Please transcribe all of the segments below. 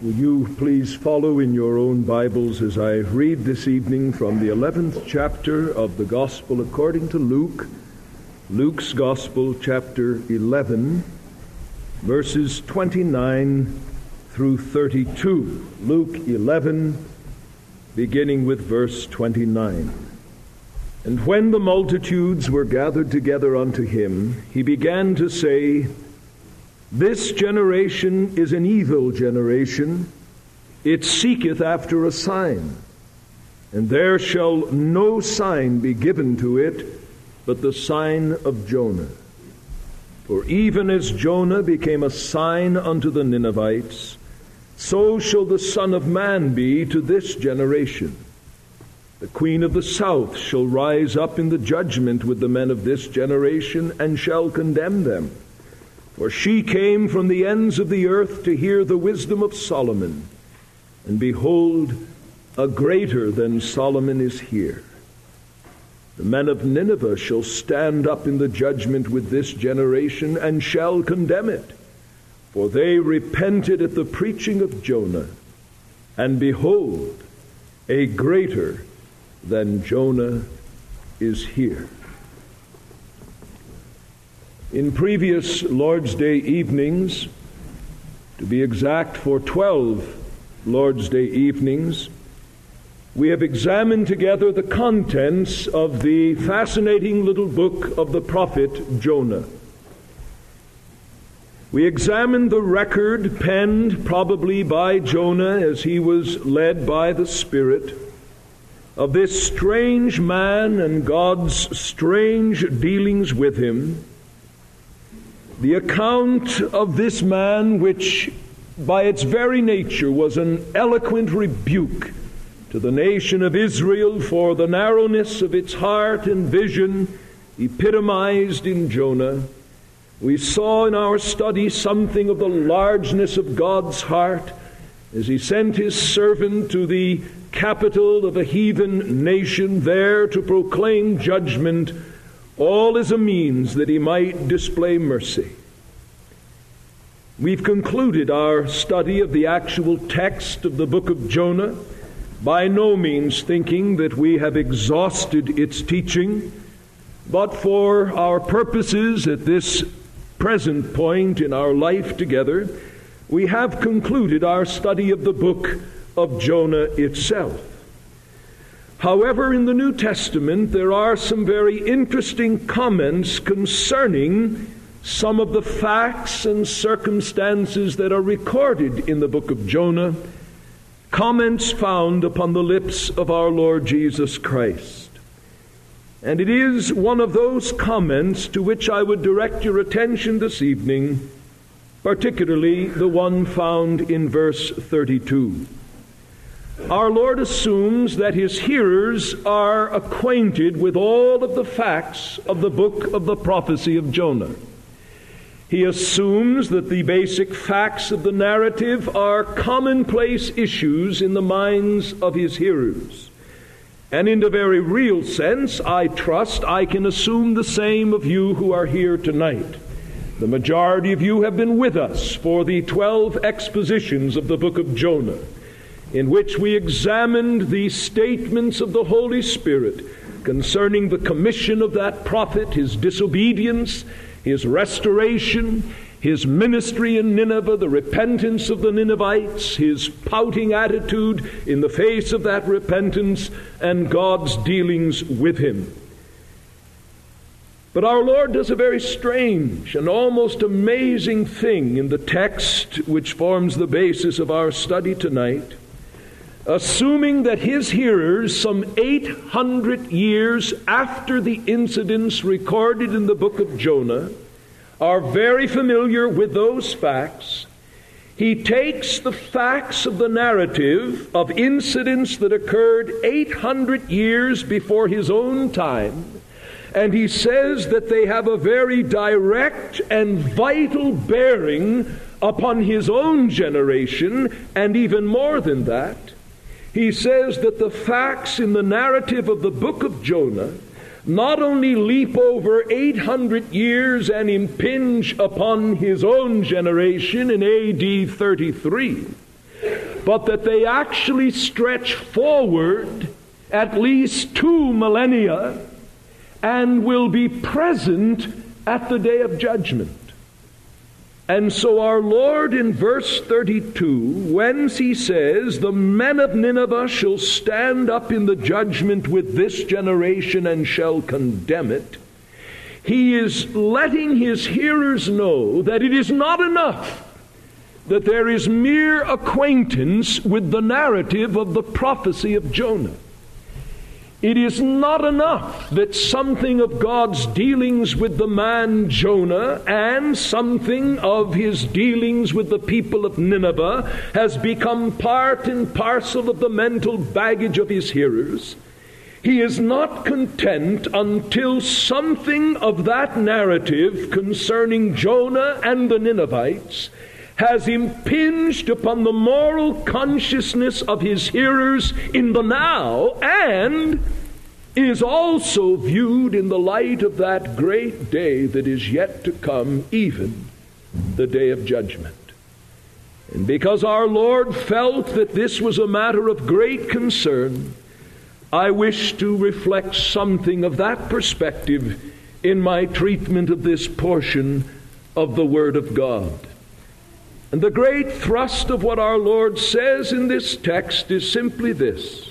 Will you please follow in your own Bibles as I read this evening from the 11th chapter of the Gospel according to Luke, Luke's Gospel, chapter 11, verses 29 through 32. Luke 11, beginning with verse 29. And when the multitudes were gathered together unto him, he began to say, this generation is an evil generation. It seeketh after a sign. And there shall no sign be given to it but the sign of Jonah. For even as Jonah became a sign unto the Ninevites, so shall the Son of Man be to this generation. The queen of the south shall rise up in the judgment with the men of this generation and shall condemn them. For she came from the ends of the earth to hear the wisdom of Solomon. And behold, a greater than Solomon is here. The men of Nineveh shall stand up in the judgment with this generation and shall condemn it. For they repented at the preaching of Jonah. And behold, a greater than Jonah is here. In previous Lord's Day evenings, to be exact, for 12 Lord's Day evenings, we have examined together the contents of the fascinating little book of the prophet Jonah. We examined the record penned probably by Jonah as he was led by the Spirit of this strange man and God's strange dealings with him the account of this man, which by its very nature was an eloquent rebuke to the nation of Israel for the narrowness of its heart and vision, epitomized in Jonah. We saw in our study something of the largeness of God's heart as he sent his servant to the capital of a heathen nation there to proclaim judgment all as a means that he might display mercy. We've concluded our study of the actual text of the book of Jonah, by no means thinking that we have exhausted its teaching, but for our purposes at this present point in our life together, we have concluded our study of the book of Jonah itself. However, in the New Testament, there are some very interesting comments concerning some of the facts and circumstances that are recorded in the book of Jonah, comments found upon the lips of our Lord Jesus Christ. And it is one of those comments to which I would direct your attention this evening, particularly the one found in verse 32 our Lord assumes that his hearers are acquainted with all of the facts of the book of the prophecy of Jonah. He assumes that the basic facts of the narrative are commonplace issues in the minds of his hearers. And in a very real sense, I trust I can assume the same of you who are here tonight. The majority of you have been with us for the 12 expositions of the book of Jonah in which we examined the statements of the Holy Spirit concerning the commission of that prophet, his disobedience, his restoration, his ministry in Nineveh, the repentance of the Ninevites, his pouting attitude in the face of that repentance, and God's dealings with him. But our Lord does a very strange and almost amazing thing in the text which forms the basis of our study tonight assuming that his hearers, some 800 years after the incidents recorded in the book of Jonah, are very familiar with those facts. He takes the facts of the narrative of incidents that occurred 800 years before his own time, and he says that they have a very direct and vital bearing upon his own generation, and even more than that he says that the facts in the narrative of the book of Jonah not only leap over 800 years and impinge upon his own generation in AD 33, but that they actually stretch forward at least two millennia and will be present at the day of judgment. And so our Lord in verse 32, whence he says, The men of Nineveh shall stand up in the judgment with this generation and shall condemn it, he is letting his hearers know that it is not enough that there is mere acquaintance with the narrative of the prophecy of Jonah. It is not enough that something of God's dealings with the man Jonah and something of his dealings with the people of Nineveh has become part and parcel of the mental baggage of his hearers. He is not content until something of that narrative concerning Jonah and the Ninevites has impinged upon the moral consciousness of his hearers in the now and is also viewed in the light of that great day that is yet to come, even the day of judgment. And because our Lord felt that this was a matter of great concern, I wish to reflect something of that perspective in my treatment of this portion of the Word of God. And the great thrust of what our Lord says in this text is simply this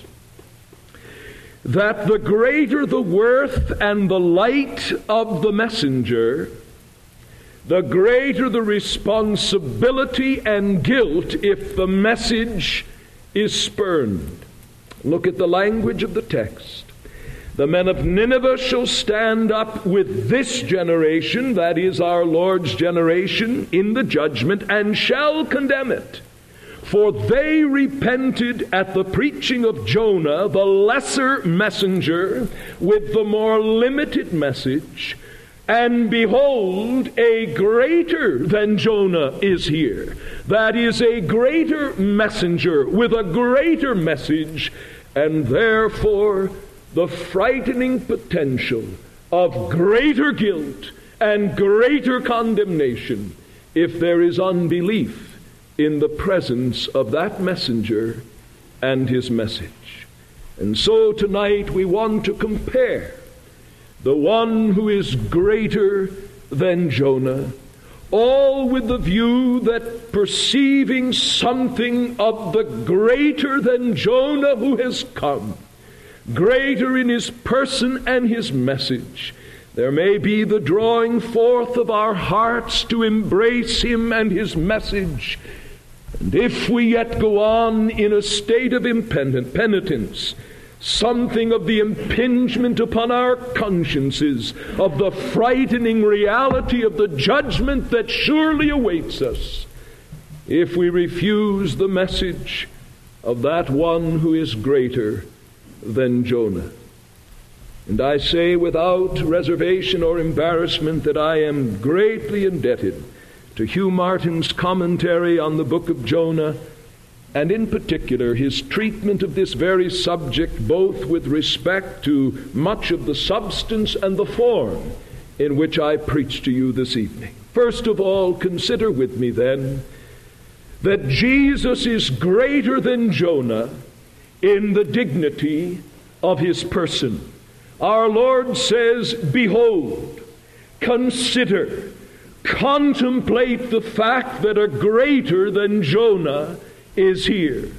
that the greater the worth and the light of the messenger, the greater the responsibility and guilt if the message is spurned. Look at the language of the text. The men of Nineveh shall stand up with this generation, that is our Lord's generation, in the judgment, and shall condemn it. For they repented at the preaching of Jonah, the lesser messenger, with the more limited message. And behold, a greater than Jonah is here. That is a greater messenger with a greater message, and therefore the frightening potential of greater guilt and greater condemnation if there is unbelief in the presence of that messenger and his message. And so tonight we want to compare the one who is greater than Jonah, all with the view that perceiving something of the greater than Jonah who has come, greater in his person and his message. There may be the drawing forth of our hearts to embrace him and his message. And if we yet go on in a state of penitence, something of the impingement upon our consciences of the frightening reality of the judgment that surely awaits us, if we refuse the message of that one who is greater than Jonah. And I say without reservation or embarrassment that I am greatly indebted to Hugh Martin's commentary on the book of Jonah, and in particular his treatment of this very subject, both with respect to much of the substance and the form in which I preach to you this evening. First of all, consider with me then that Jesus is greater than Jonah in the dignity of his person. Our Lord says, Behold, consider, contemplate the fact that a greater than Jonah is here.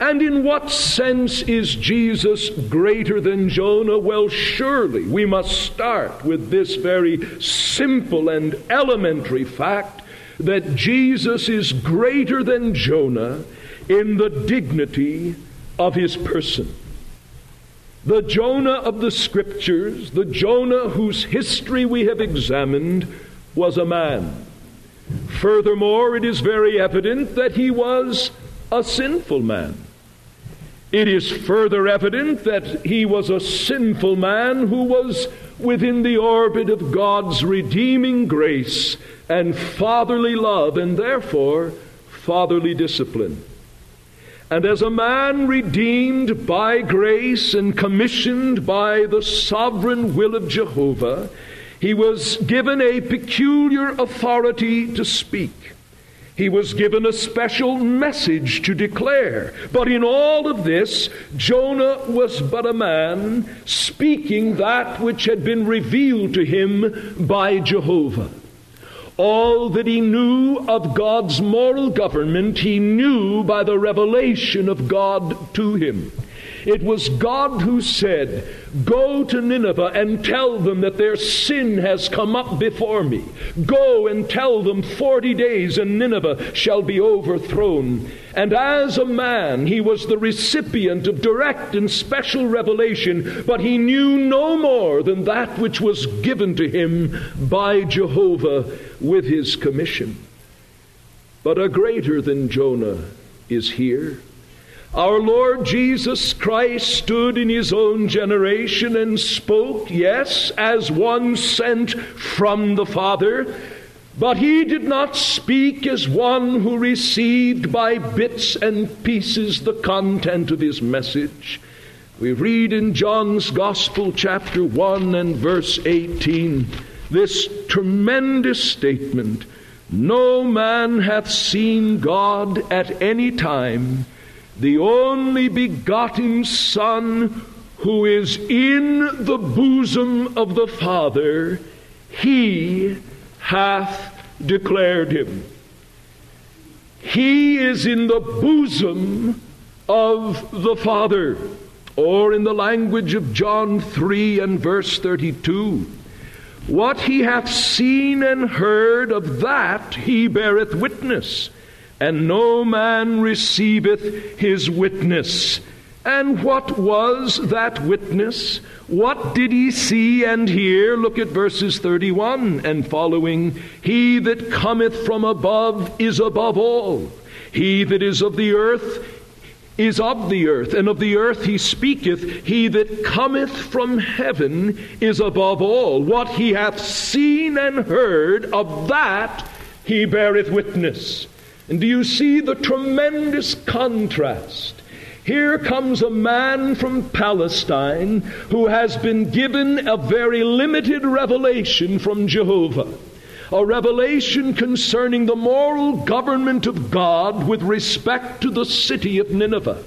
And in what sense is Jesus greater than Jonah? Well, surely we must start with this very simple and elementary fact that Jesus is greater than Jonah in the dignity of his person. The Jonah of the Scriptures, the Jonah whose history we have examined, was a man. Furthermore, it is very evident that he was a sinful man. It is further evident that he was a sinful man who was within the orbit of God's redeeming grace and fatherly love, and therefore fatherly discipline. And as a man redeemed by grace and commissioned by the sovereign will of Jehovah, he was given a peculiar authority to speak. He was given a special message to declare. But in all of this, Jonah was but a man speaking that which had been revealed to him by Jehovah. All that he knew of God's moral government, he knew by the revelation of God to him. It was God who said, Go to Nineveh and tell them that their sin has come up before me. Go and tell them forty days and Nineveh shall be overthrown. And as a man, he was the recipient of direct and special revelation, but he knew no more than that which was given to him by Jehovah with his commission. But a greater than Jonah is here. Our Lord Jesus Christ stood in his own generation and spoke, yes, as one sent from the Father, but he did not speak as one who received by bits and pieces the content of his message. We read in John's Gospel, chapter 1 and verse 18, this tremendous statement No man hath seen God at any time the only begotten Son who is in the bosom of the Father, he hath declared him. He is in the bosom of the Father. Or in the language of John 3 and verse 32, what he hath seen and heard of that he beareth witness and no man receiveth his witness. And what was that witness? What did he see and hear? Look at verses 31 and following. He that cometh from above is above all. He that is of the earth is of the earth, and of the earth he speaketh. He that cometh from heaven is above all. What he hath seen and heard, of that he beareth witness. And do you see the tremendous contrast? Here comes a man from Palestine who has been given a very limited revelation from Jehovah. A revelation concerning the moral government of God with respect to the city of Nineveh.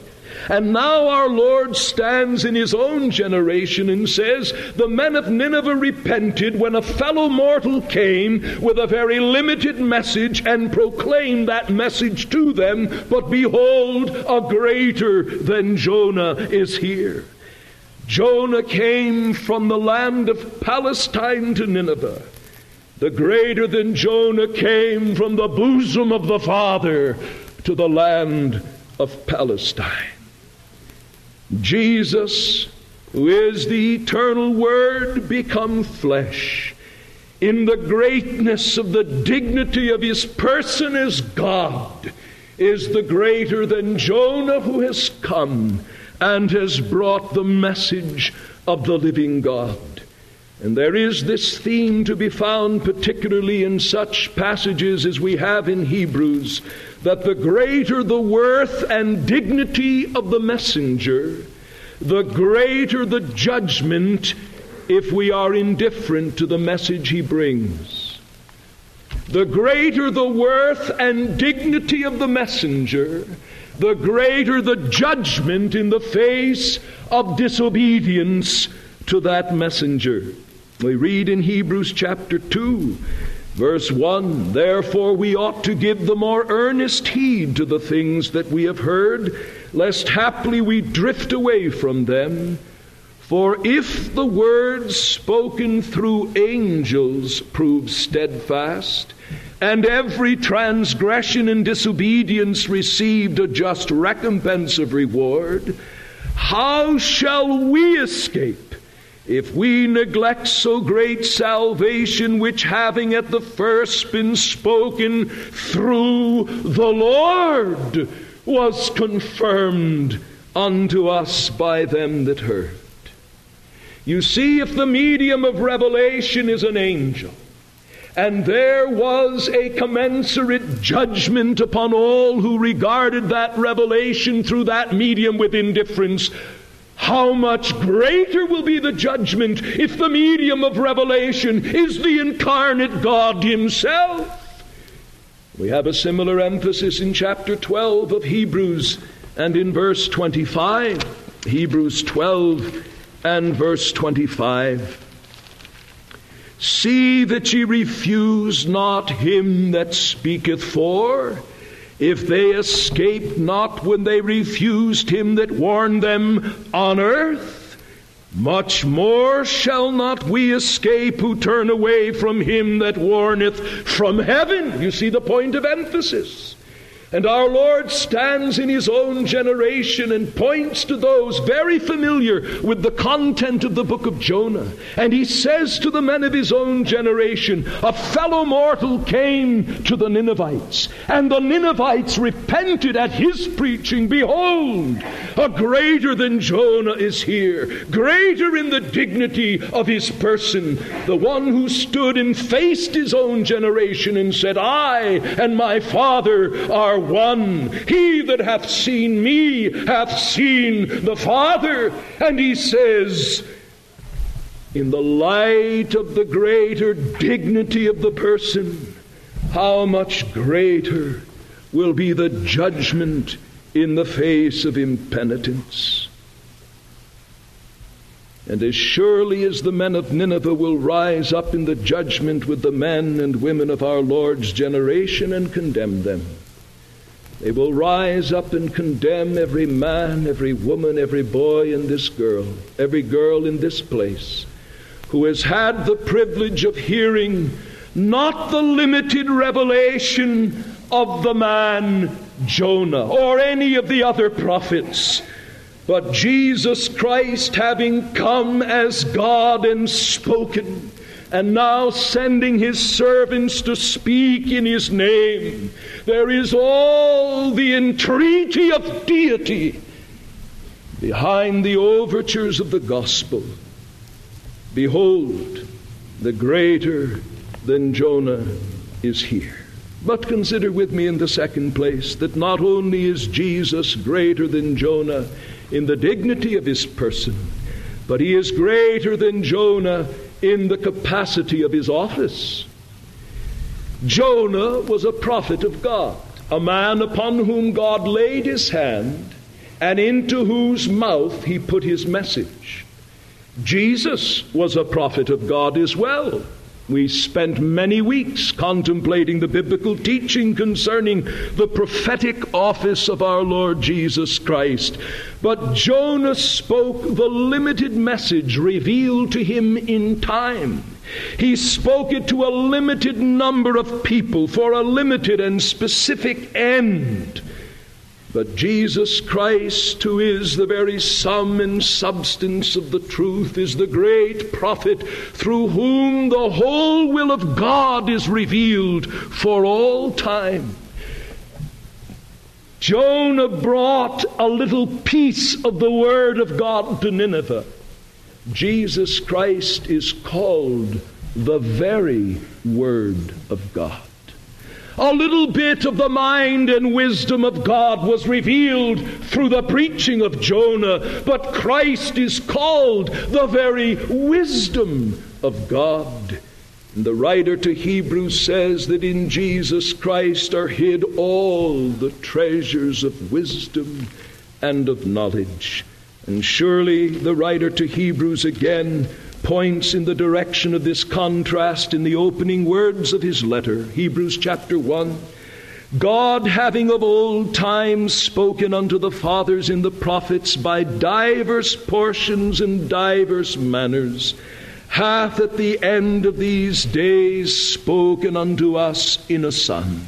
And now our Lord stands in his own generation and says, The men of Nineveh repented when a fellow mortal came with a very limited message and proclaimed that message to them. But behold, a greater than Jonah is here. Jonah came from the land of Palestine to Nineveh. The greater than Jonah came from the bosom of the Father to the land of Palestine. Jesus, who is the eternal Word, become flesh. In the greatness of the dignity of his person as God, is the greater than Jonah who has come and has brought the message of the living God. And there is this theme to be found particularly in such passages as we have in Hebrews that the greater the worth and dignity of the messenger, the greater the judgment if we are indifferent to the message he brings. The greater the worth and dignity of the messenger, the greater the judgment in the face of disobedience to that messenger. We read in Hebrews chapter 2, verse 1 Therefore we ought to give the more earnest heed to the things that we have heard, lest haply we drift away from them. For if the words spoken through angels prove steadfast, and every transgression and disobedience received a just recompense of reward, how shall we escape? If we neglect so great salvation, which having at the first been spoken through the Lord, was confirmed unto us by them that heard. You see, if the medium of revelation is an angel, and there was a commensurate judgment upon all who regarded that revelation through that medium with indifference, how much greater will be the judgment if the medium of revelation is the incarnate God Himself? We have a similar emphasis in chapter 12 of Hebrews and in verse 25. Hebrews 12 and verse 25. See that ye refuse not him that speaketh for, if they escaped not when they refused him that warned them on earth. Much more shall not we escape who turn away from him that warneth from heaven. You see the point of emphasis. And our Lord stands in his own generation and points to those very familiar with the content of the book of Jonah. And he says to the men of his own generation, A fellow mortal came to the Ninevites, and the Ninevites repented at his preaching. Behold, a greater than Jonah is here, greater in the dignity of his person, the one who stood and faced his own generation and said, I and my Father are one. He that hath seen me hath seen the Father. And he says, in the light of the greater dignity of the person, how much greater will be the judgment in the face of impenitence. And as surely as the men of Nineveh will rise up in the judgment with the men and women of our Lord's generation and condemn them, they will rise up and condemn every man, every woman, every boy and this girl, every girl in this place who has had the privilege of hearing not the limited revelation of the man Jonah or any of the other prophets, but Jesus Christ having come as God and spoken and now sending his servants to speak in his name. There is all the entreaty of deity behind the overtures of the gospel. Behold, the greater than Jonah is here. But consider with me in the second place that not only is Jesus greater than Jonah in the dignity of his person, but he is greater than Jonah in the capacity of his office. Jonah was a prophet of God, a man upon whom God laid his hand and into whose mouth he put his message. Jesus was a prophet of God as well. We spent many weeks contemplating the biblical teaching concerning the prophetic office of our Lord Jesus Christ. But Jonah spoke the limited message revealed to him in time. He spoke it to a limited number of people for a limited and specific end. But Jesus Christ, who is the very sum and substance of the truth, is the great prophet through whom the whole will of God is revealed for all time. Jonah brought a little piece of the Word of God to Nineveh. Jesus Christ is called the very Word of God. A little bit of the mind and wisdom of God was revealed through the preaching of Jonah, but Christ is called the very wisdom of God. And the writer to Hebrews says that in Jesus Christ are hid all the treasures of wisdom and of knowledge. And surely the writer to Hebrews again points in the direction of this contrast in the opening words of his letter, Hebrews chapter 1. God, having of old time spoken unto the fathers in the prophets by divers portions and divers manners, hath at the end of these days spoken unto us in a Son.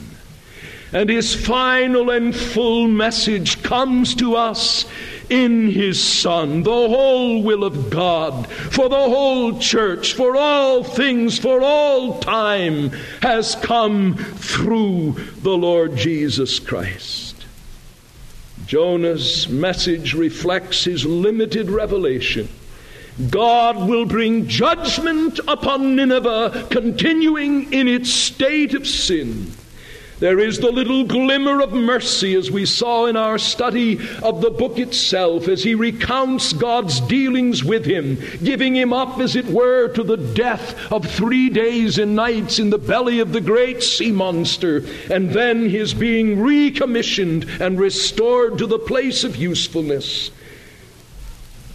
And his final and full message comes to us in his Son, the whole will of God, for the whole church, for all things, for all time, has come through the Lord Jesus Christ. Jonah's message reflects his limited revelation. God will bring judgment upon Nineveh, continuing in its state of sin. There is the little glimmer of mercy as we saw in our study of the book itself as he recounts God's dealings with him, giving him up, as it were, to the death of three days and nights in the belly of the great sea monster, and then his being recommissioned and restored to the place of usefulness.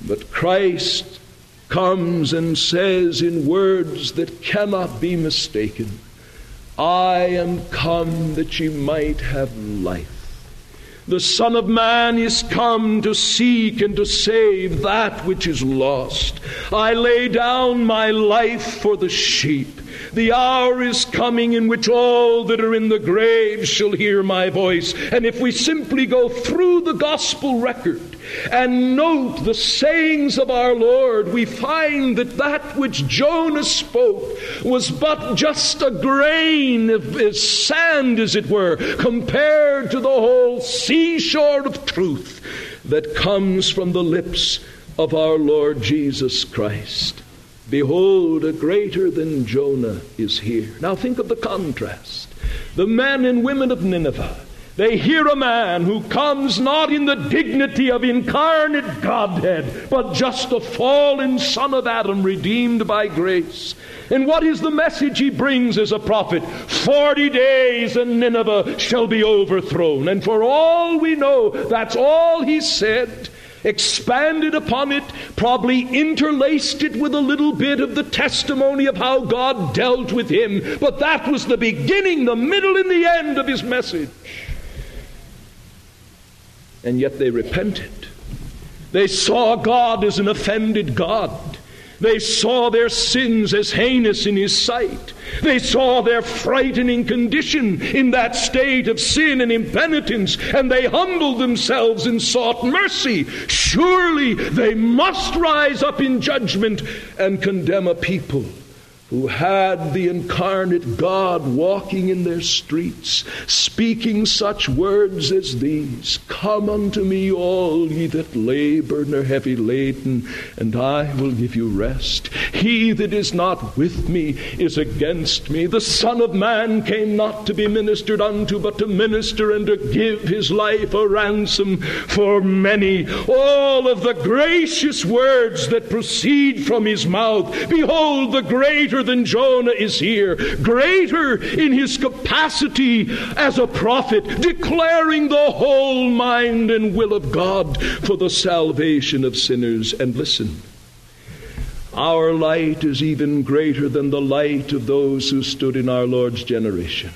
But Christ comes and says in words that cannot be mistaken, I am come that ye might have life. The Son of Man is come to seek and to save that which is lost. I lay down my life for the sheep. The hour is coming in which all that are in the grave shall hear my voice. And if we simply go through the gospel record, and note the sayings of our Lord, we find that that which Jonah spoke was but just a grain of uh, sand, as it were, compared to the whole seashore of truth that comes from the lips of our Lord Jesus Christ. Behold, a greater than Jonah is here. Now think of the contrast. The men and women of Nineveh they hear a man who comes not in the dignity of incarnate Godhead, but just a fallen son of Adam redeemed by grace. And what is the message he brings as a prophet? Forty days and Nineveh shall be overthrown. And for all we know, that's all he said expanded upon it, probably interlaced it with a little bit of the testimony of how God dealt with him. But that was the beginning, the middle, and the end of his message and yet they repented. They saw God as an offended God. They saw their sins as heinous in His sight. They saw their frightening condition in that state of sin and impenitence, and they humbled themselves and sought mercy. Surely they must rise up in judgment and condemn a people who had the incarnate God walking in their streets, speaking such words as these Come unto me, all ye that labor and are heavy laden, and I will give you rest. He that is not with me is against me. The Son of Man came not to be ministered unto, but to minister and to give his life a ransom for many. All of the gracious words that proceed from his mouth, behold, the greater greater than Jonah is here, greater in his capacity as a prophet, declaring the whole mind and will of God for the salvation of sinners. And listen, our light is even greater than the light of those who stood in our Lord's generation.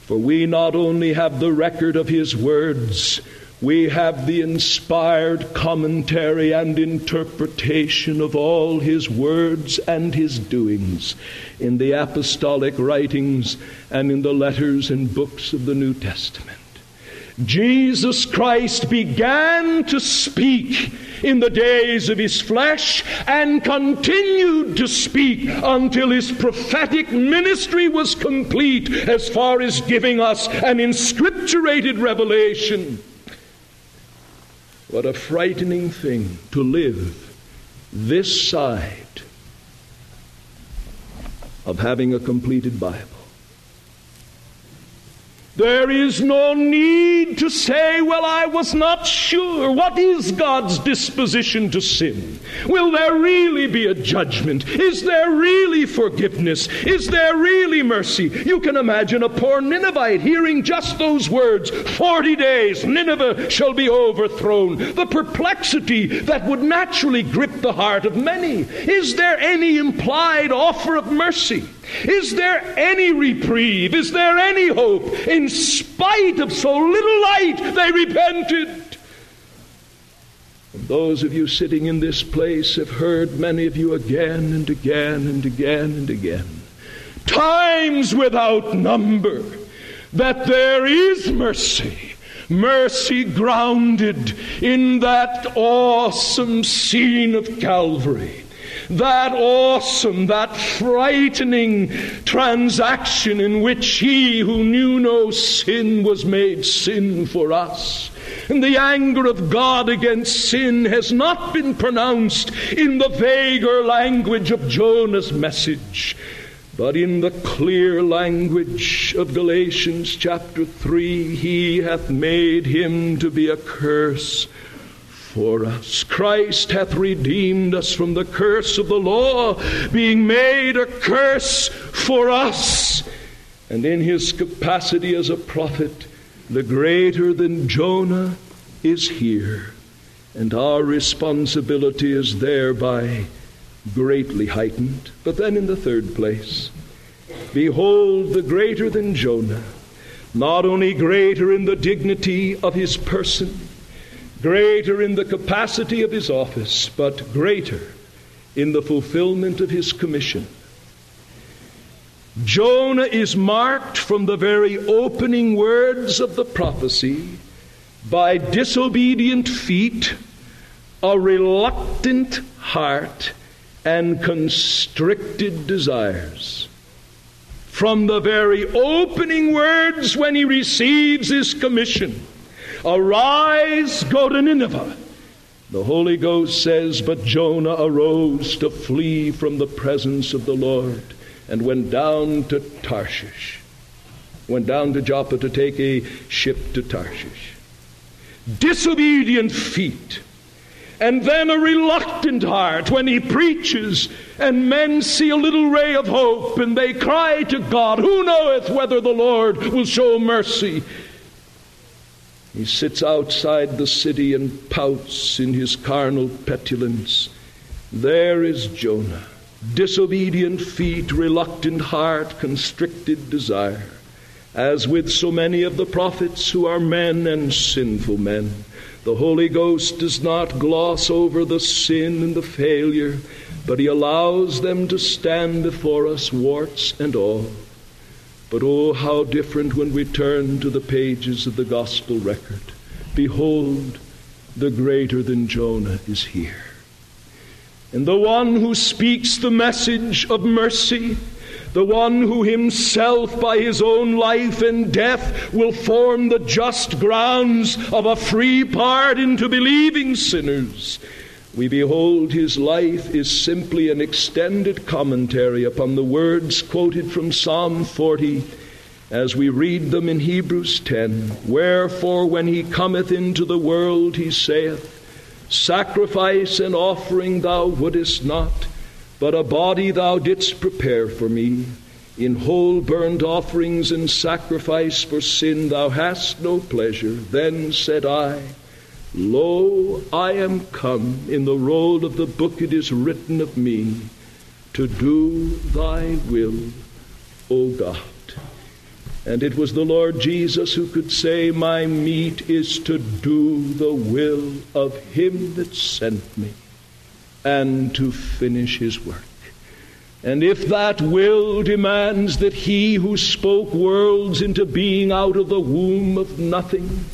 For we not only have the record of his words, we have the inspired commentary and interpretation of all his words and his doings in the apostolic writings and in the letters and books of the New Testament. Jesus Christ began to speak in the days of his flesh and continued to speak until his prophetic ministry was complete as far as giving us an inscripturated revelation what a frightening thing to live this side of having a completed Bible. There is no need to say, Well, I was not sure. What is God's disposition to sin? Will there really be a judgment? Is there really forgiveness? Is there really mercy? You can imagine a poor Ninevite hearing just those words Forty days, Nineveh shall be overthrown. The perplexity that would naturally grip the heart of many. Is there any implied offer of mercy? Is there any reprieve? Is there any hope? In spite of so little light, they repented. And those of you sitting in this place have heard many of you again and again and again and again, times without number, that there is mercy mercy grounded in that awesome scene of Calvary that awesome, that frightening transaction in which he who knew no sin was made sin for us. And the anger of God against sin has not been pronounced in the vaguer language of Jonah's message, But in the clear language of Galatians chapter 3, he hath made him to be a curse for us. Christ hath redeemed us from the curse of the law, being made a curse for us. And in his capacity as a prophet, the greater than Jonah is here. And our responsibility is thereby greatly heightened. But then, in the third place, behold the greater than Jonah, not only greater in the dignity of his person, greater in the capacity of his office, but greater in the fulfillment of his commission. Jonah is marked from the very opening words of the prophecy by disobedient feet, a reluctant heart, and constricted desires. From the very opening words when he receives his commission, Arise, go to Nineveh. The Holy Ghost says, But Jonah arose to flee from the presence of the Lord and went down to Tarshish. Went down to Joppa to take a ship to Tarshish. Disobedient feet and then a reluctant heart when he preaches, and men see a little ray of hope, and they cry to God, Who knoweth whether the Lord will show mercy? He sits outside the city and pouts in his carnal petulance. There is Jonah, disobedient feet, reluctant heart, constricted desire, as with so many of the prophets who are men and sinful men. The Holy Ghost does not gloss over the sin and the failure, but He allows them to stand before us, warts and all. But oh, how different when we turn to the pages of the Gospel record. Behold, the greater than Jonah is here. And the one who speaks the message of mercy the one who himself by his own life and death will form the just grounds of a free pardon to believing sinners. We behold his life is simply an extended commentary upon the words quoted from Psalm 40 as we read them in Hebrews 10. Wherefore, when he cometh into the world, he saith, Sacrifice and offering thou wouldest not but a body thou didst prepare for me. In whole burnt offerings and sacrifice for sin thou hast no pleasure. Then said I, Lo, I am come. In the roll of the book it is written of me, to do thy will, O God. And it was the Lord Jesus who could say, My meat is to do the will of him that sent me and to finish his work. And if that will demands that he who spoke worlds into being out of the womb of nothing,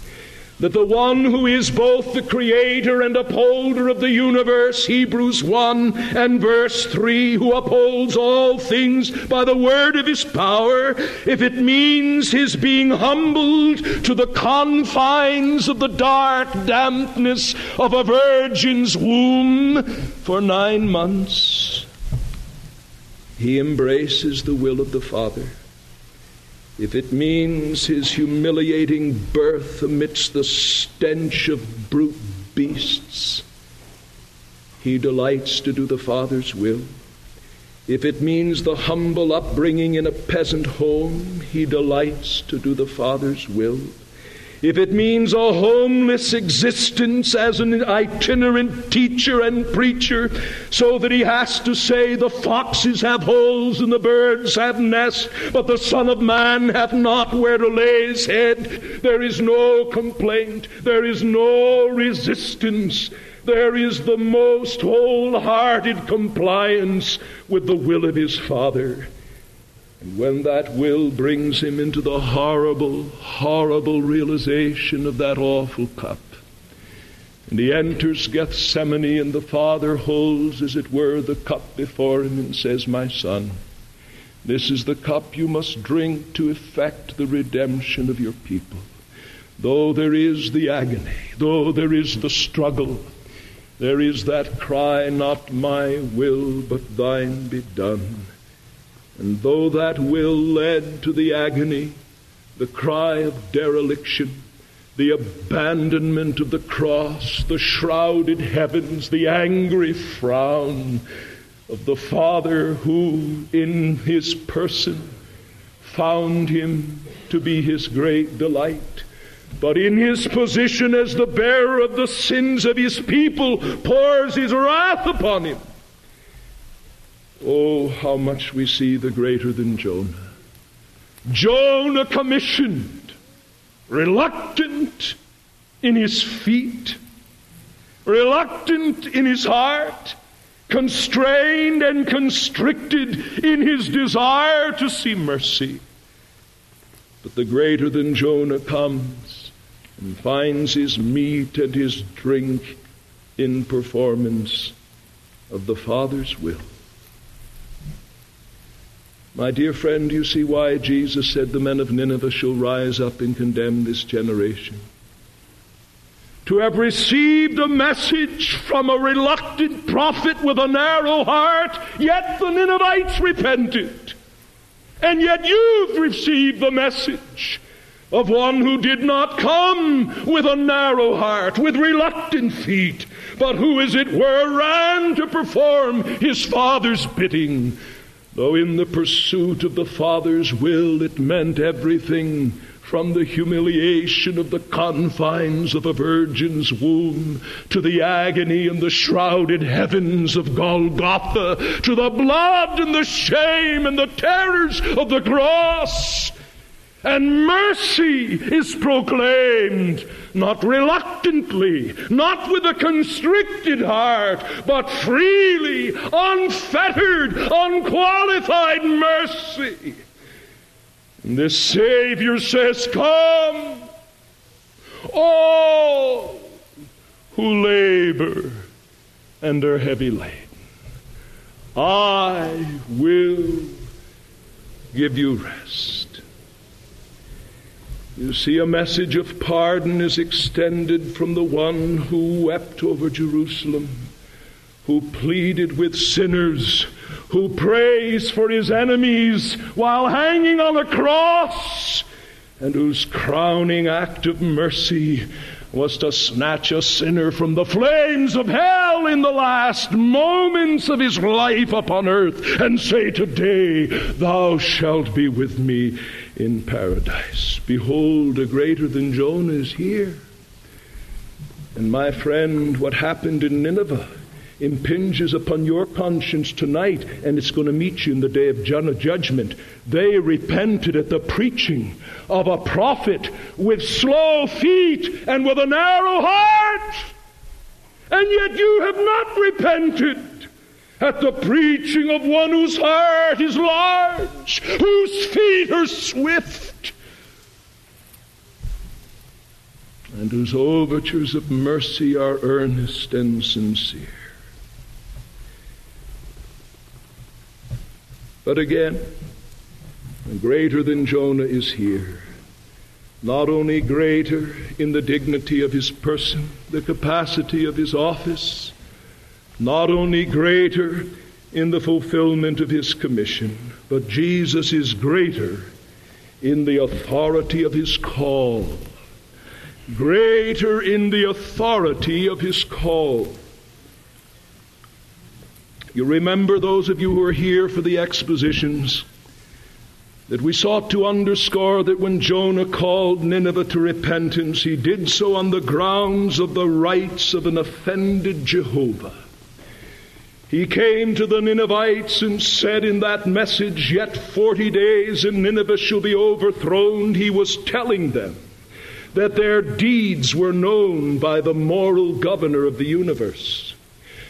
that the one who is both the creator and upholder of the universe, Hebrews 1 and verse 3, who upholds all things by the word of his power, if it means his being humbled to the confines of the dark dampness of a virgin's womb for nine months, he embraces the will of the Father if it means his humiliating birth amidst the stench of brute beasts, he delights to do the Father's will. If it means the humble upbringing in a peasant home, he delights to do the Father's will if it means a homeless existence as an itinerant teacher and preacher, so that he has to say, The foxes have holes and the birds have nests, but the Son of Man hath not where to lay his head, there is no complaint, there is no resistance. There is the most wholehearted compliance with the will of his Father. And when that will brings him into the horrible, horrible realization of that awful cup, and he enters Gethsemane, and the Father holds, as it were, the cup before him and says, My son, this is the cup you must drink to effect the redemption of your people. Though there is the agony, though there is the struggle, there is that cry, Not my will, but thine be done. And though that will led to the agony, the cry of dereliction, the abandonment of the cross, the shrouded heavens, the angry frown of the Father who, in his person, found him to be his great delight. But in his position as the bearer of the sins of his people, pours his wrath upon him. Oh, how much we see the greater than Jonah. Jonah commissioned, reluctant in his feet, reluctant in his heart, constrained and constricted in his desire to see mercy. But the greater than Jonah comes and finds his meat and his drink in performance of the Father's will. My dear friend, you see why Jesus said the men of Nineveh shall rise up and condemn this generation. To have received a message from a reluctant prophet with a narrow heart, yet the Ninevites repented. And yet you've received the message of one who did not come with a narrow heart, with reluctant feet, but who, as it were, ran to perform his Father's bidding Though in the pursuit of the Father's will it meant everything from the humiliation of the confines of a virgin's womb to the agony and the shrouded heavens of Golgotha to the blood and the shame and the terrors of the cross and mercy is proclaimed, not reluctantly, not with a constricted heart, but freely, unfettered, unqualified mercy. And the Savior says, Come, all who labor and are heavy laden. I will give you rest. You see, a message of pardon is extended from the one who wept over Jerusalem, who pleaded with sinners, who prays for his enemies while hanging on a cross, and whose crowning act of mercy was to snatch a sinner from the flames of hell in the last moments of his life upon earth and say, Today thou shalt be with me in paradise. Behold, a greater than Jonah is here. And my friend, what happened in Nineveh impinges upon your conscience tonight, and it's going to meet you in the day of judgment. They repented at the preaching of a prophet with slow feet and with a narrow heart. And yet you have not repented at the preaching of one whose heart is large, whose feet are swift, and whose overtures of mercy are earnest and sincere. But again, greater than Jonah is here. Not only greater in the dignity of his person, the capacity of his office, not only greater in the fulfillment of his commission, but Jesus is greater in the authority of his call. Greater in the authority of his call. You remember those of you who are here for the expositions that we sought to underscore that when Jonah called Nineveh to repentance, he did so on the grounds of the rights of an offended Jehovah. He came to the Ninevites and said in that message, Yet forty days and Nineveh shall be overthrown. He was telling them that their deeds were known by the moral governor of the universe,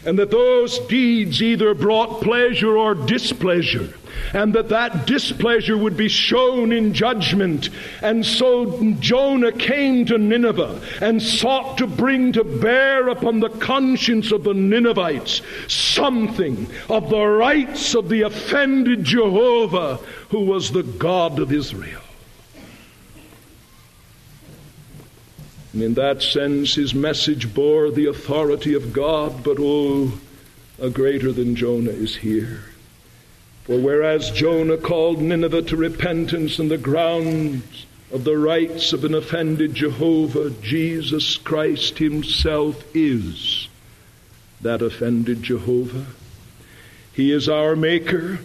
and that those deeds either brought pleasure or displeasure and that that displeasure would be shown in judgment. And so Jonah came to Nineveh and sought to bring to bear upon the conscience of the Ninevites something of the rights of the offended Jehovah who was the God of Israel. And in that sense, his message bore the authority of God, but oh, a greater than Jonah is here. For whereas Jonah called Nineveh to repentance on the grounds of the rights of an offended Jehovah, Jesus Christ Himself is that offended Jehovah. He is our Maker,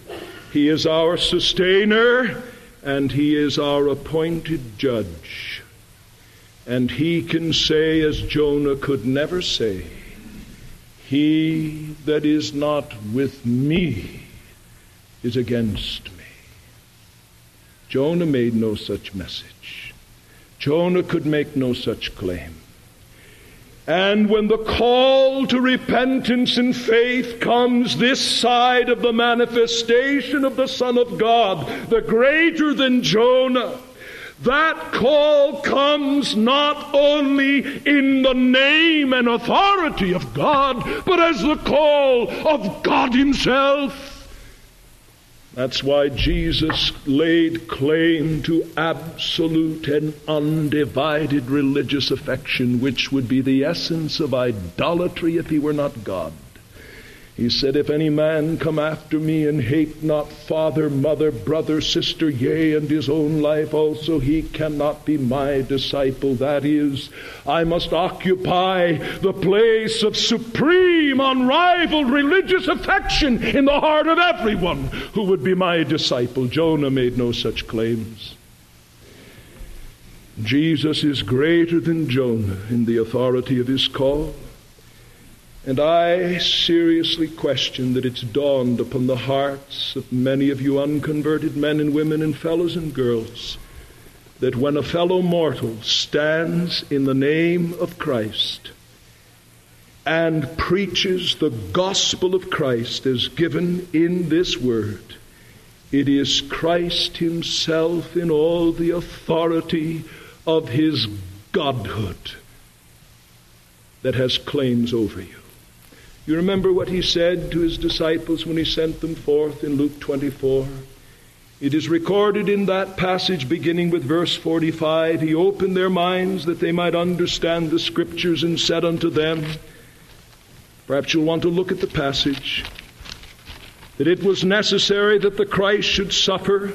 He is our Sustainer, and He is our appointed Judge. And He can say, as Jonah could never say, He that is not with me is against me. Jonah made no such message. Jonah could make no such claim. And when the call to repentance and faith comes this side of the manifestation of the Son of God, the greater than Jonah, that call comes not only in the name and authority of God, but as the call of God Himself. That's why Jesus laid claim to absolute and undivided religious affection, which would be the essence of idolatry if he were not God. He said, If any man come after me and hate not father, mother, brother, sister, yea, and his own life also, he cannot be my disciple. That is, I must occupy the place of supreme, unrivaled religious affection in the heart of everyone who would be my disciple. Jonah made no such claims. Jesus is greater than Jonah in the authority of his call. And I seriously question that it's dawned upon the hearts of many of you unconverted men and women and fellows and girls that when a fellow mortal stands in the name of Christ and preaches the gospel of Christ as given in this word, it is Christ Himself in all the authority of His Godhood that has claims over you. You remember what he said to his disciples when he sent them forth in Luke 24? It is recorded in that passage beginning with verse 45 He opened their minds that they might understand the Scriptures and said unto them, Perhaps you'll want to look at the passage, that it was necessary that the Christ should suffer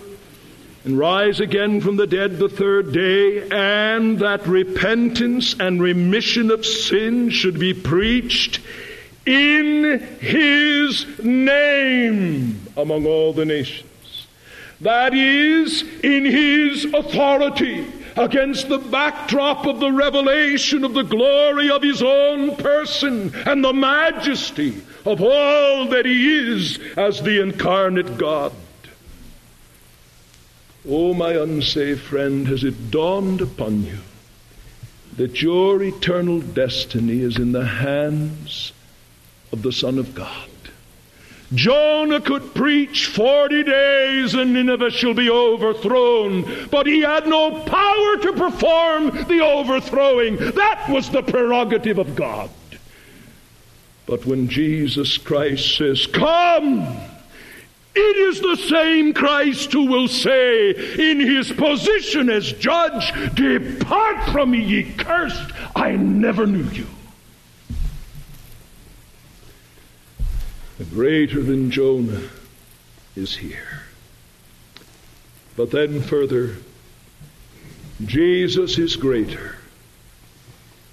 and rise again from the dead the third day, and that repentance and remission of sin should be preached in his name among all the nations. That is, in his authority against the backdrop of the revelation of the glory of his own person and the majesty of all that he is as the incarnate God. Oh, my unsaved friend, has it dawned upon you that your eternal destiny is in the hands of the Son of God. Jonah could preach 40 days and Nineveh shall be overthrown, but he had no power to perform the overthrowing. That was the prerogative of God. But when Jesus Christ says, Come, it is the same Christ who will say in his position as judge, Depart from me, ye cursed, I never knew you. Greater than Jonah is here. But then further, Jesus is greater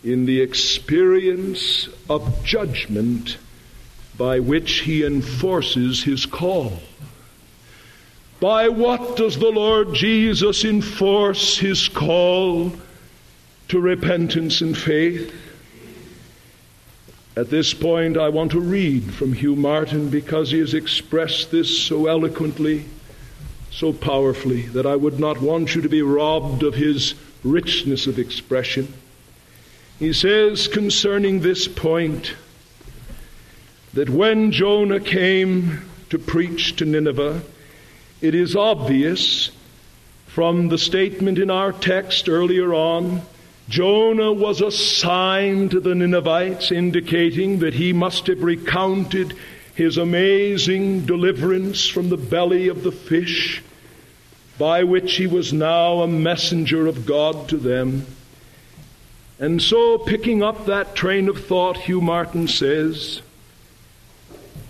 in the experience of judgment by which he enforces his call. By what does the Lord Jesus enforce his call to repentance and faith? At this point, I want to read from Hugh Martin because he has expressed this so eloquently, so powerfully, that I would not want you to be robbed of his richness of expression. He says concerning this point that when Jonah came to preach to Nineveh, it is obvious from the statement in our text earlier on Jonah was a sign to the Ninevites, indicating that he must have recounted his amazing deliverance from the belly of the fish, by which he was now a messenger of God to them. And so, picking up that train of thought, Hugh Martin says,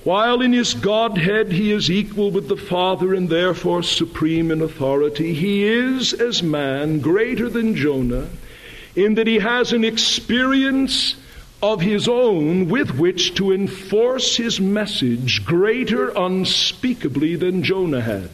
While in his Godhead he is equal with the Father and therefore supreme in authority, he is, as man, greater than Jonah in that he has an experience of his own with which to enforce his message greater unspeakably than Jonah had.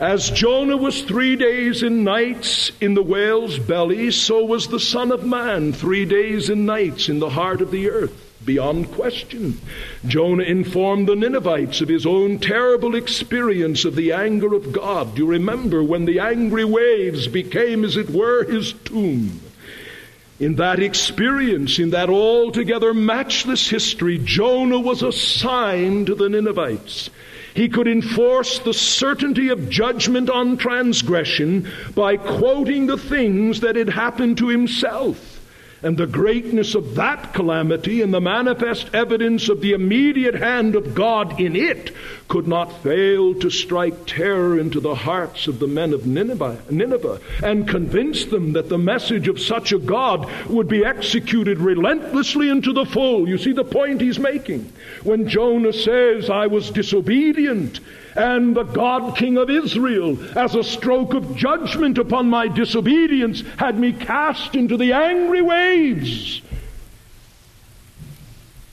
As Jonah was three days and nights in the whale's belly, so was the Son of Man three days and nights in the heart of the earth. Beyond question. Jonah informed the Ninevites of his own terrible experience of the anger of God. Do you remember when the angry waves became, as it were, his tomb? In that experience, in that altogether matchless history, Jonah was a sign to the Ninevites. He could enforce the certainty of judgment on transgression by quoting the things that had happened to himself and the greatness of that calamity and the manifest evidence of the immediate hand of God in it could not fail to strike terror into the hearts of the men of Nineveh, and convince them that the message of such a God would be executed relentlessly and to the full. You see the point he's making. When Jonah says, I was disobedient, and the God King of Israel, as a stroke of judgment upon my disobedience, had me cast into the angry waves.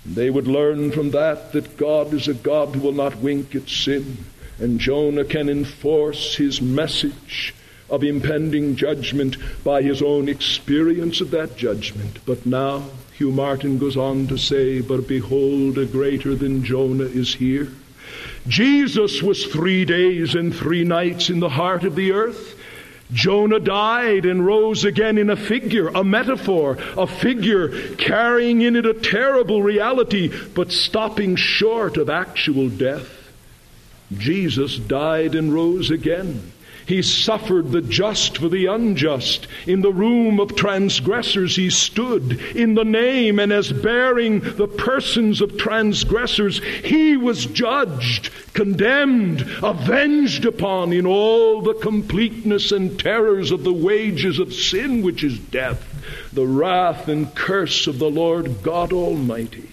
They would learn from that that God is a God who will not wink at sin, and Jonah can enforce his message of impending judgment by his own experience of that judgment. But now, Hugh Martin goes on to say, But behold, a greater than Jonah is here Jesus was three days and three nights in the heart of the earth. Jonah died and rose again in a figure, a metaphor, a figure carrying in it a terrible reality, but stopping short of actual death. Jesus died and rose again. He suffered the just for the unjust. In the room of transgressors he stood. In the name and as bearing the persons of transgressors, he was judged, condemned, avenged upon in all the completeness and terrors of the wages of sin, which is death, the wrath and curse of the Lord God Almighty.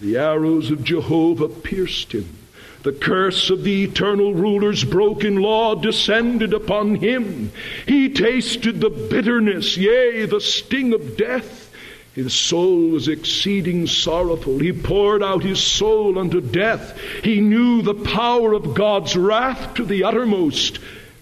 The arrows of Jehovah pierced him. The curse of the eternal ruler's broken law descended upon him. He tasted the bitterness, yea, the sting of death. His soul was exceeding sorrowful. He poured out his soul unto death. He knew the power of God's wrath to the uttermost.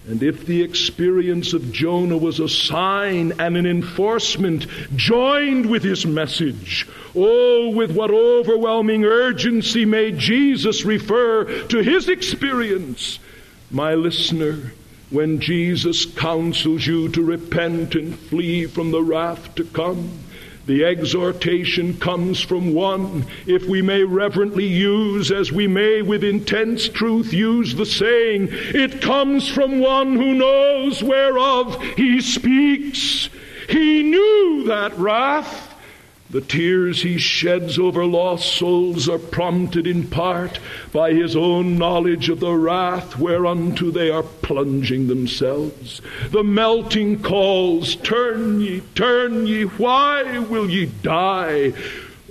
And if the experience of Jonah was a sign and an enforcement joined with his message, oh, with what overwhelming urgency may Jesus refer to his experience. My listener, when Jesus counsels you to repent and flee from the wrath to come, the exhortation comes from one, if we may reverently use, as we may with intense truth use the saying, it comes from one who knows whereof he speaks. He knew that wrath. The tears he sheds over lost souls are prompted in part by his own knowledge of the wrath whereunto they are plunging themselves. The melting calls, Turn ye, turn ye, why will ye die?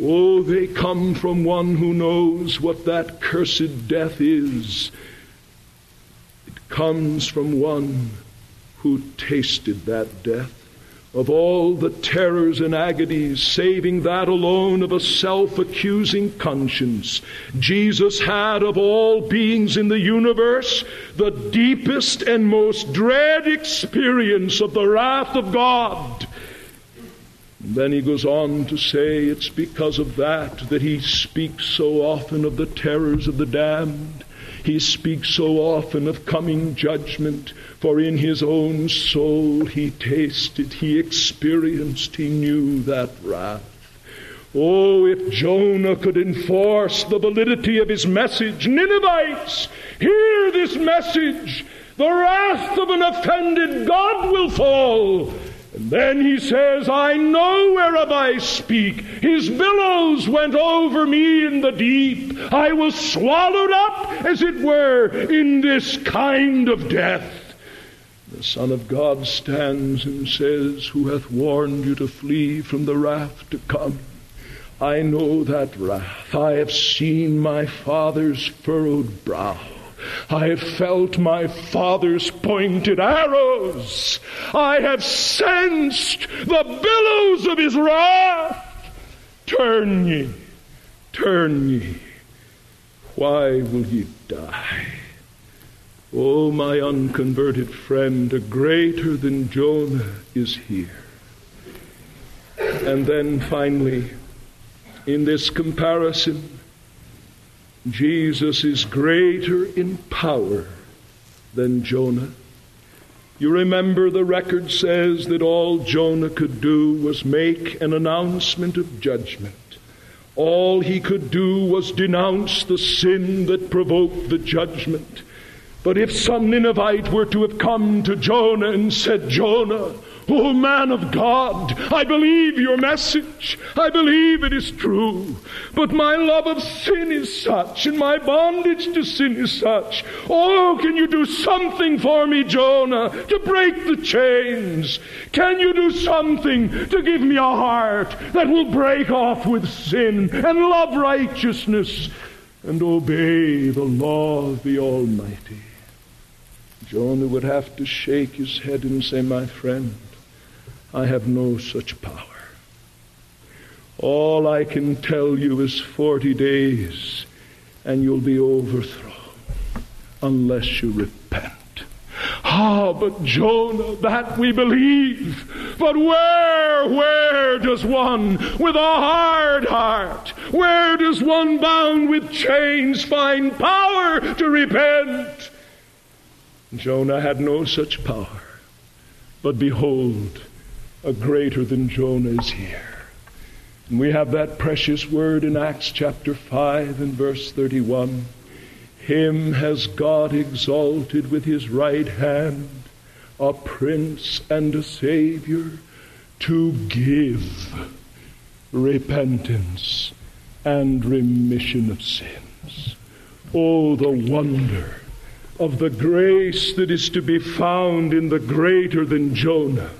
Oh, they come from one who knows what that cursed death is. It comes from one who tasted that death of all the terrors and agonies, saving that alone of a self accusing conscience, Jesus had of all beings in the universe the deepest and most dread experience of the wrath of God. And then he goes on to say it's because of that that he speaks so often of the terrors of the damned. He speaks so often of coming judgment, for in his own soul he tasted, he experienced, he knew that wrath. Oh, if Jonah could enforce the validity of his message, Ninevites, hear this message. The wrath of an offended God will fall. And then he says, I know whereof I speak. His billows went over me in the deep. I was swallowed up, as it were, in this kind of death. The Son of God stands and says, Who hath warned you to flee from the wrath to come? I know that wrath. I have seen my father's furrowed brow. I have felt my father's pointed arrows. I have sensed the billows of his wrath. Turn ye, turn ye. Why will ye die? O oh, my unconverted friend, a greater than Jonah is here. And then finally, in this comparison, Jesus is greater in power than Jonah. You remember the record says that all Jonah could do was make an announcement of judgment. All he could do was denounce the sin that provoked the judgment. But if some Ninevite were to have come to Jonah and said, Jonah, Oh, man of God, I believe your message. I believe it is true. But my love of sin is such, and my bondage to sin is such. Oh, can you do something for me, Jonah, to break the chains? Can you do something to give me a heart that will break off with sin and love righteousness and obey the law of the Almighty? Jonah would have to shake his head and say, My friend, I have no such power. All I can tell you is 40 days and you'll be overthrown unless you repent. Ah, but Jonah, that we believe. But where, where does one with a hard heart, where does one bound with chains find power to repent? Jonah had no such power. But behold, a greater than Jonah is here. And we have that precious word in Acts chapter 5 and verse 31. Him has God exalted with his right hand, a prince and a savior, to give repentance and remission of sins. Oh, the wonder of the grace that is to be found in the greater than Jonah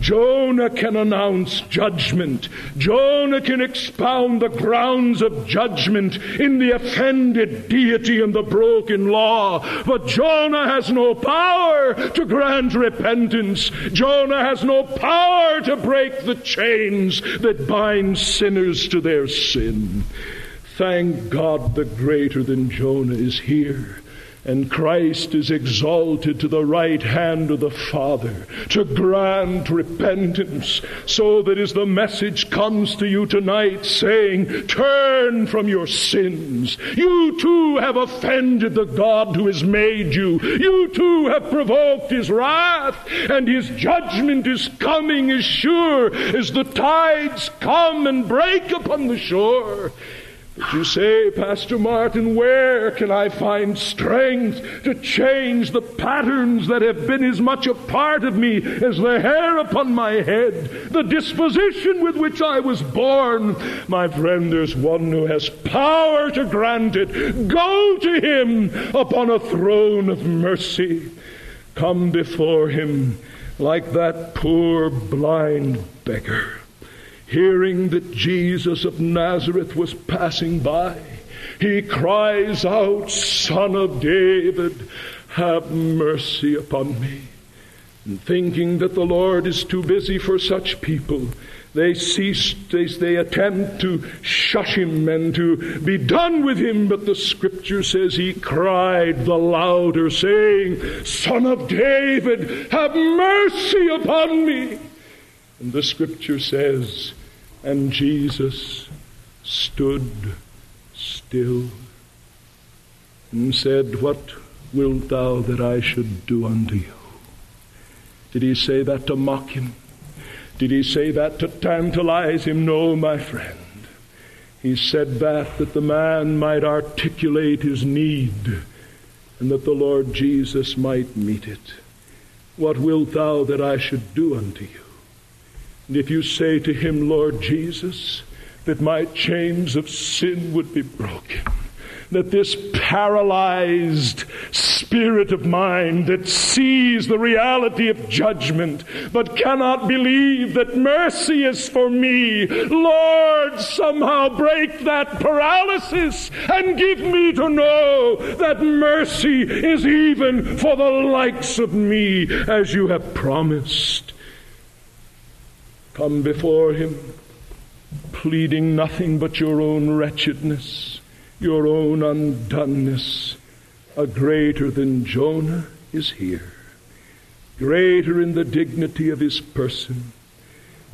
Jonah can announce judgment. Jonah can expound the grounds of judgment in the offended deity and the broken law. But Jonah has no power to grant repentance. Jonah has no power to break the chains that bind sinners to their sin. Thank God the greater than Jonah is here and Christ is exalted to the right hand of the Father to grant repentance, so that as the message comes to you tonight saying, turn from your sins. You too have offended the God who has made you. You too have provoked his wrath, and his judgment is coming as sure as the tides come and break upon the shore. But you say, Pastor Martin, where can I find strength to change the patterns that have been as much a part of me as the hair upon my head, the disposition with which I was born? My friend, there's one who has power to grant it. Go to him upon a throne of mercy. Come before him like that poor blind beggar hearing that Jesus of Nazareth was passing by, he cries out, Son of David, have mercy upon me. And thinking that the Lord is too busy for such people, they cease, they, they attempt to shush him and to be done with him, but the scripture says he cried the louder, saying, Son of David, have mercy upon me. And the scripture says, and Jesus stood still and said, What wilt thou that I should do unto you? Did he say that to mock him? Did he say that to tantalize him? No, my friend. He said that that the man might articulate his need and that the Lord Jesus might meet it. What wilt thou that I should do unto you? And if you say to him, Lord Jesus, that my chains of sin would be broken, that this paralyzed spirit of mine that sees the reality of judgment but cannot believe that mercy is for me. Lord, somehow break that paralysis and give me to know that mercy is even for the likes of me as you have promised. Come before him, pleading nothing but your own wretchedness, your own undoneness. A greater than Jonah is here, greater in the dignity of his person,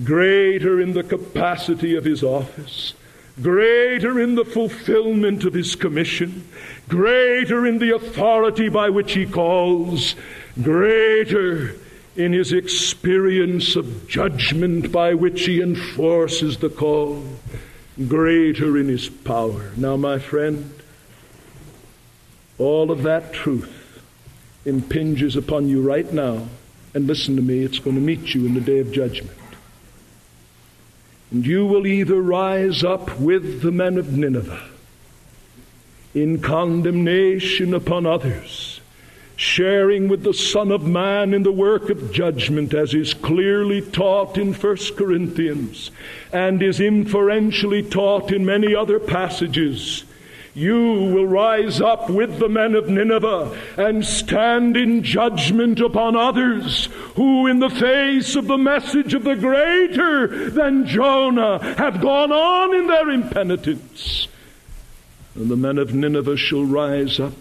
greater in the capacity of his office, greater in the fulfillment of his commission, greater in the authority by which he calls, greater in his experience of judgment by which he enforces the call, greater in his power. Now, my friend, all of that truth impinges upon you right now. And listen to me, it's going to meet you in the day of judgment. And you will either rise up with the men of Nineveh in condemnation upon others sharing with the Son of Man in the work of judgment as is clearly taught in 1 Corinthians and is inferentially taught in many other passages. You will rise up with the men of Nineveh and stand in judgment upon others who, in the face of the message of the greater than Jonah, have gone on in their impenitence. And the men of Nineveh shall rise up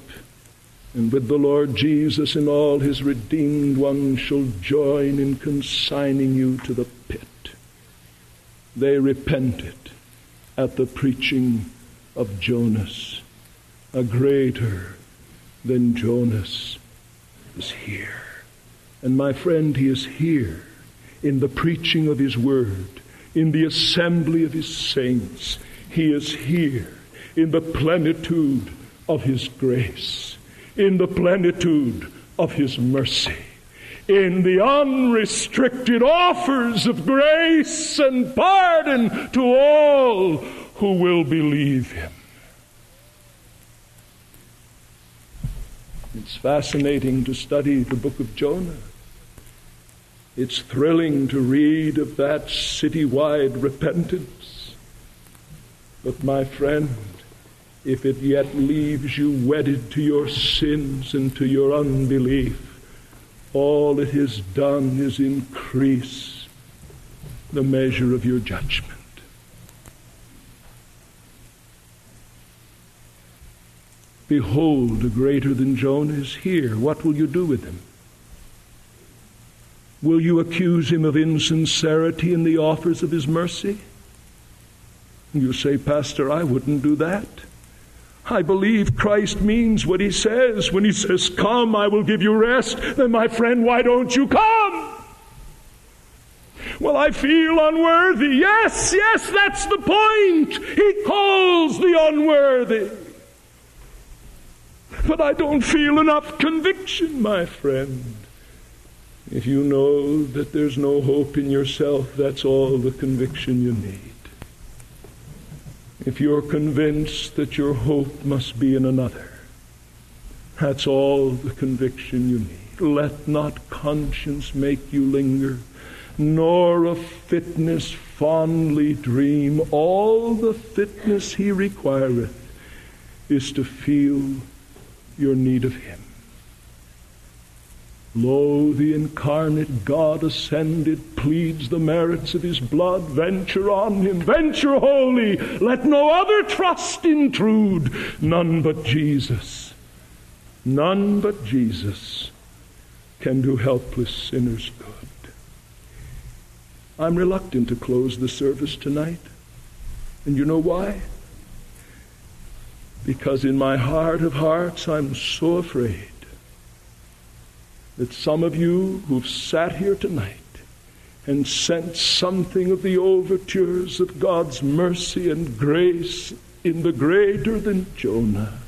and with the Lord Jesus and all his redeemed ones shall join in consigning you to the pit. They repented at the preaching of Jonas. A greater than Jonas is here. And my friend, he is here in the preaching of his word, in the assembly of his saints. He is here in the plenitude of his grace in the plenitude of His mercy, in the unrestricted offers of grace and pardon to all who will believe Him. It's fascinating to study the book of Jonah. It's thrilling to read of that citywide repentance. But, my friend, if it yet leaves you wedded to your sins and to your unbelief, all it has done is increase the measure of your judgment. Behold, a greater than Jonah is here. What will you do with him? Will you accuse him of insincerity in the offers of his mercy? You say, Pastor, I wouldn't do that. I believe Christ means what he says. When he says, Come, I will give you rest, then my friend, why don't you come? Well, I feel unworthy. Yes, yes, that's the point. He calls the unworthy. But I don't feel enough conviction, my friend. If you know that there's no hope in yourself, that's all the conviction you need if you're convinced that your hope must be in another, that's all the conviction you need. Let not conscience make you linger, nor of fitness fondly dream. All the fitness he requireth is to feel your need of him. Lo, the incarnate God ascended pleads the merits of his blood. Venture on him, venture wholly. Let no other trust intrude. None but Jesus, none but Jesus can do helpless sinners good. I'm reluctant to close the service tonight. And you know why? Because in my heart of hearts, I'm so afraid that some of you who've sat here tonight and sensed something of the overtures of God's mercy and grace in the greater than Jonah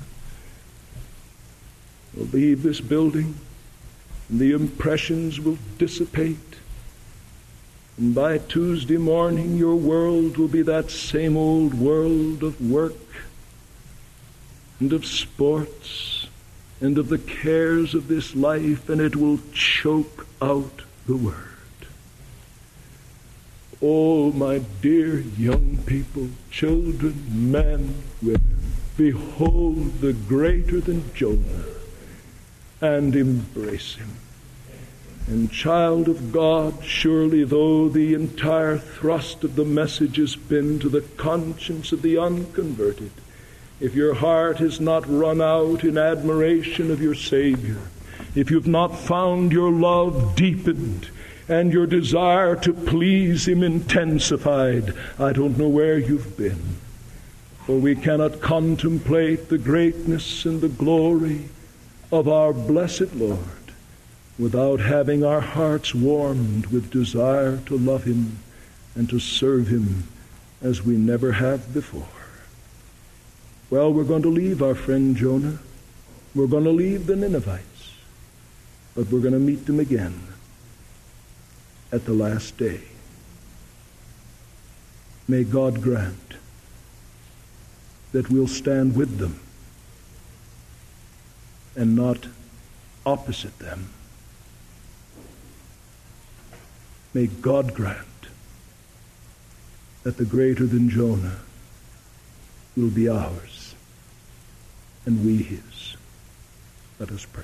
will leave this building and the impressions will dissipate. And by Tuesday morning, your world will be that same old world of work and of sports and of the cares of this life, and it will choke out the word. Oh, my dear young people, children, men, women, behold the greater than Jonah and embrace him. And, child of God, surely though the entire thrust of the message has been to the conscience of the unconverted, if your heart has not run out in admiration of your Savior, if you've not found your love deepened and your desire to please Him intensified, I don't know where you've been. For we cannot contemplate the greatness and the glory of our blessed Lord without having our hearts warmed with desire to love Him and to serve Him as we never have before. Well, we're going to leave our friend Jonah. We're going to leave the Ninevites. But we're going to meet them again at the last day. May God grant that we'll stand with them and not opposite them. May God grant that the greater than Jonah will be ours and we his. Let us pray.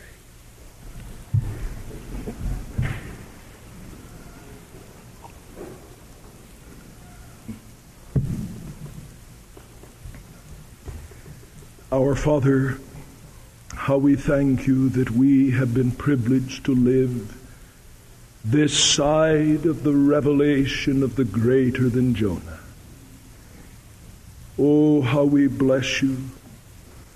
Our Father, how we thank you that we have been privileged to live this side of the revelation of the greater than Jonah. Oh, how we bless you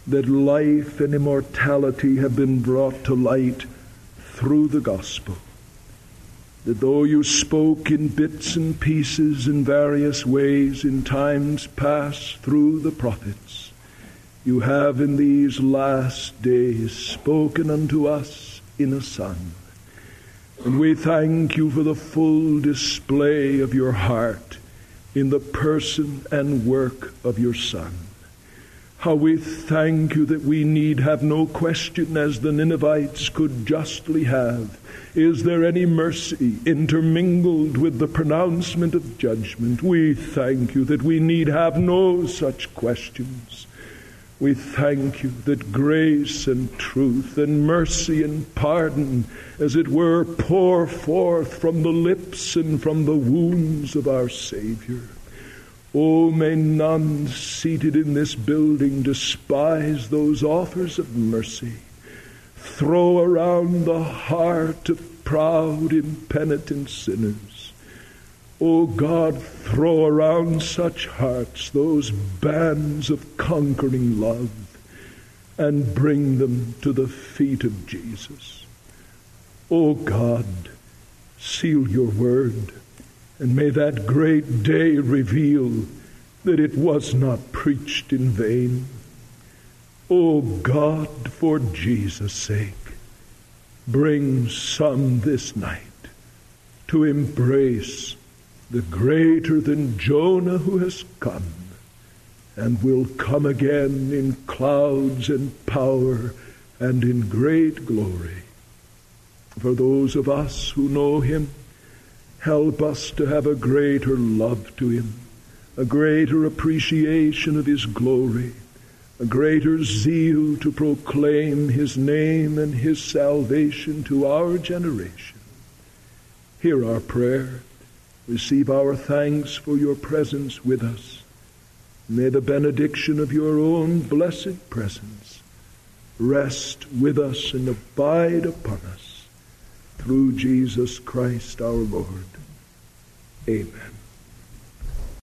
that life and immortality have been brought to light through the gospel. That though you spoke in bits and pieces in various ways in times past through the prophets, you have in these last days spoken unto us in a Son. And we thank you for the full display of your heart in the person and work of your Son. How we thank you that we need have no question, as the Ninevites could justly have. Is there any mercy intermingled with the pronouncement of judgment? We thank you that we need have no such questions. We thank you that grace and truth and mercy and pardon, as it were, pour forth from the lips and from the wounds of our Savior. Oh, may none seated in this building despise those offers of mercy. Throw around the heart of proud, impenitent sinners O oh God, throw around such hearts those bands of conquering love and bring them to the feet of Jesus. O oh God, seal your word, and may that great day reveal that it was not preached in vain. O oh God, for Jesus' sake, bring some this night to embrace the greater than Jonah who has come and will come again in clouds and power and in great glory. For those of us who know him, help us to have a greater love to him, a greater appreciation of his glory, a greater zeal to proclaim his name and his salvation to our generation. Hear our prayer Receive our thanks for your presence with us. May the benediction of your own blessed presence rest with us and abide upon us through Jesus Christ our Lord. Amen.